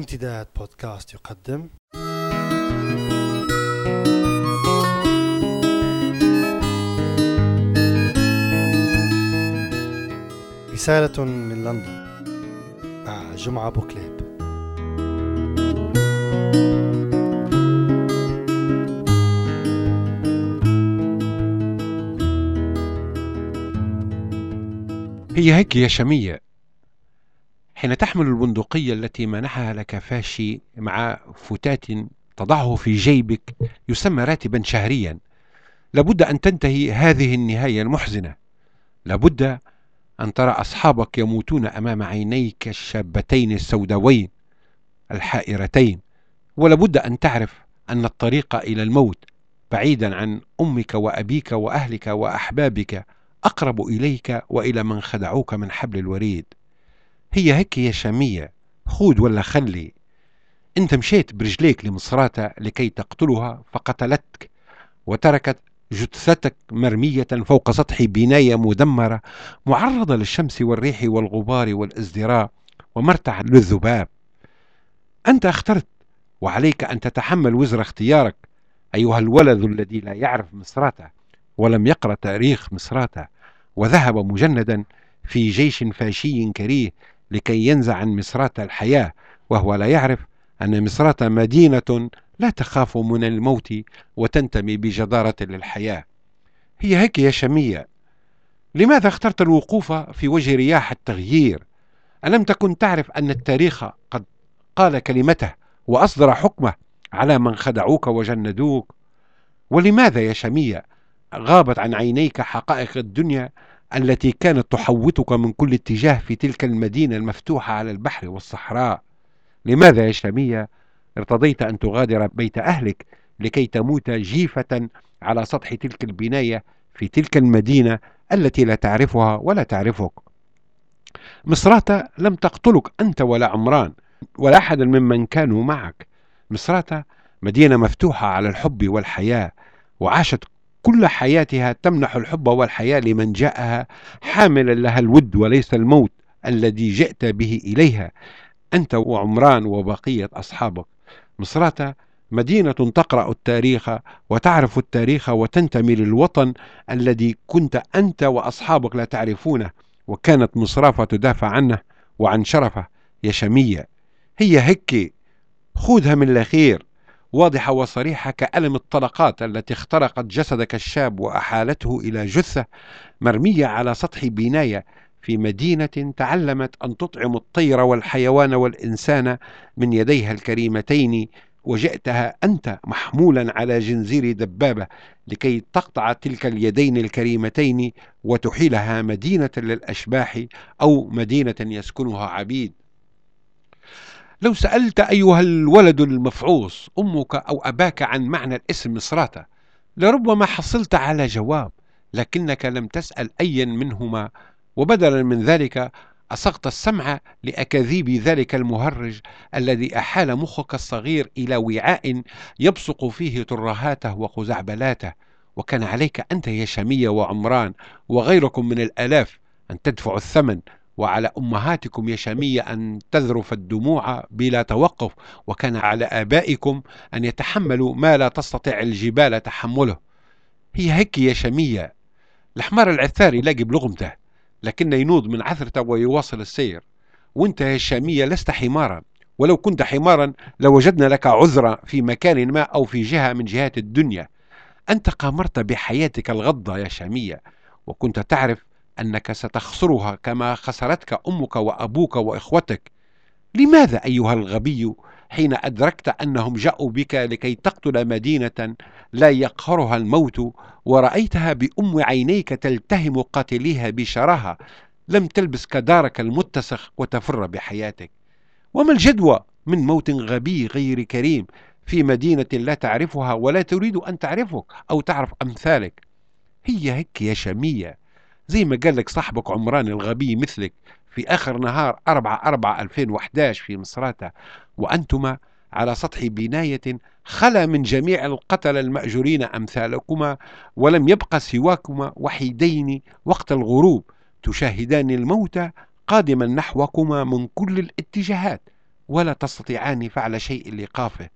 امتداد بودكاست يقدم. رسالة من لندن. مع جمعة بوكليب هي هيك يا شمية. حين تحمل البندقية التي منحها لك فاشي مع فتات تضعه في جيبك يسمى راتبا شهريا لابد أن تنتهي هذه النهاية المحزنة. لابد أن ترى أصحابك يموتون أمام عينيك الشابتين السوداوين الحائرتين ولابد أن تعرف أن الطريق إلى الموت بعيدا عن أمك وأبيك وأهلك وأحبابك أقرب إليك وإلى من خدعوك من حبل الوريد. هي هيك يا شامية خود ولا خلي. انت مشيت برجليك لمصراتة لكي تقتلها فقتلتك وتركت جثتك مرمية فوق سطح بناية مدمرة معرضة للشمس والريح والغبار والازدراء ومرتع للذباب. أنت أخترت وعليك أن تتحمل وزر اختيارك أيها الولد الذي لا يعرف مصراته ولم يقرأ تاريخ مصراته وذهب مجندا في جيش فاشي كريه لكي ينزع عن مصراته الحياة وهو لا يعرف أن مصراته مدينة لا تخاف من الموت وتنتمي بجدارة للحياة. هي هيك يا شمية لماذا اخترت الوقوف في وجه رياح التغيير؟ ألم تكن تعرف أن التاريخ قد قال كلمته وأصدر حكمه على من خدعوك وجندوك؟ ولماذا يا شمية غابت عن عينيك حقائق الدنيا التي كانت تحوطك من كل اتجاه في تلك المدينة المفتوحة على البحر والصحراء. لماذا يا شامية ارتضيت أن تغادر بيت أهلك لكي تموت جيفة على سطح تلك البناية في تلك المدينة التي لا تعرفها ولا تعرفك؟ مصراتة لم تقتلك أنت ولا عمران ولا أحد ممن كانوا معك. مصراتة مدينة مفتوحة على الحب والحياة وعاشت كل حياتها تمنح الحب والحياة لمن جاءها حاملا لها الود وليس الموت الذي جئت به إليها. أنت وعمران وبقية أصحابك. مصراتة مدينة تقرأ التاريخ وتعرف التاريخ وتنتمي للوطن الذي كنت أنت وأصحابك لا تعرفونه وكانت مصرافة تدافع عنه وعن شرفه. يا شمية هي هيك خذها من الأخير. واضحة وصريحة كألم الطلقات التي اخترقت جسدك الشاب وأحالته إلى جثة مرمية على سطح بناية في مدينة تعلمت أن تطعم الطير والحيوان والإنسان من يديها الكريمتين وجئتها أنت محمولا على جنزير دبابة لكي تقطع تلك اليدين الكريمتين وتحيلها مدينة للأشباح أو مدينة يسكنها عبيد. لو سألت أيها الولد المفعوص أمك أو أباك عن معنى الاسم مصراتة لربما حصلت على جواب لكنك لم تسأل أيا منهما وبدلا من ذلك أصغت السمع لأكاذيب ذلك المهرج الذي أحال مخك الصغير إلى وعاء يبصق فيه ترهاته وخزعبلاته وكان عليك أنت يا شمية وعمران وغيركم من الآلاف أن تدفعوا الثمن وعلى أمهاتكم يا شامية أن تذرف الدموع بلا توقف وكان على آبائكم أن يتحملوا ما لا تستطيع الجبال تحمله. هي هيك يا شمية الحمار العثار يلاقي بلغمته لكن ينوض من عثرته ويواصل السير. وأنت يا شامية لست حمارا ولو كنت حمارا لوجدنا لك عذرا في مكان ما أو في جهة من جهات الدنيا. أنت قامرت بحياتك الغضة يا شامية وكنت تعرف أنك ستخسرها كما خسرتك أمك وأبوك وإخوتك. لماذا أيها الغبي حين أدركت أنهم جاءوا بك لكي تقتل مدينة لا يقهرها الموت ورأيتها بأم عينيك تلتهم قاتليها بشراهة؟ لم تلبس كدارك المتسخ وتفر بحياتك. وما الجدوى من موت غبي غير كريم في مدينة لا تعرفها ولا تريد أن تعرفك أو تعرف أمثالك؟ هي هيك يا شمية. زي ما قال لك صاحبك عمران الغبي مثلك في آخر نهار 4 4 2011 في مصراتة وأنتما على سطح بناية خلا من جميع القتل المأجورين أمثالكما ولم يبق سواكما وحيدين وقت الغروب تشاهدان الموت قادما نحوكما من كل الاتجاهات ولا تستطيعان فعل شيء لإيقافه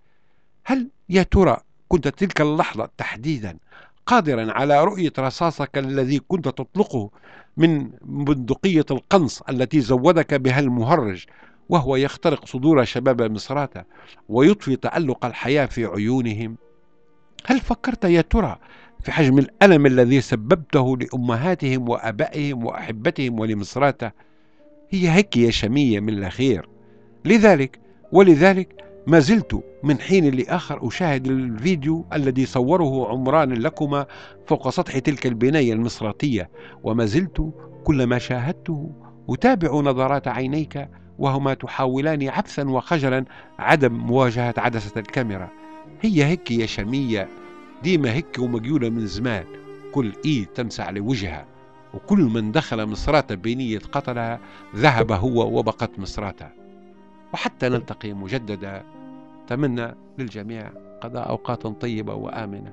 هل يا ترى كنت تلك اللحظة تحديدا قادرا على رؤية رصاصك الذي كنت تطلقه من بندقية القنص التي زودك بها المهرج وهو يخترق صدور شباب مصراتة ويطفي تألق الحياة في عيونهم. هل فكرت يا ترى في حجم الألم الذي سببته لأمهاتهم وأبائهم وأحبتهم ولمصراتة هي هيك يا شمية من الخير لذلك ولذلك ما زلت من حين لآخر أشاهد الفيديو الذي صوره عمران لكما فوق سطح تلك البناية المصراتية وما زلت كلما شاهدته أتابع نظرات عينيك وهما تحاولان عبثا وخجلا عدم مواجهة عدسة الكاميرا. هي هيك يا شمية ديما هيك ومجيولة من زمان كل إيد تمسح لوجهها وكل من دخل مصراتة بنية قتلها ذهب هو وبقت مصراتة. وحتى نلتقي مجددا. أتمنى للجميع قضاء أوقات طيبة وآمنة.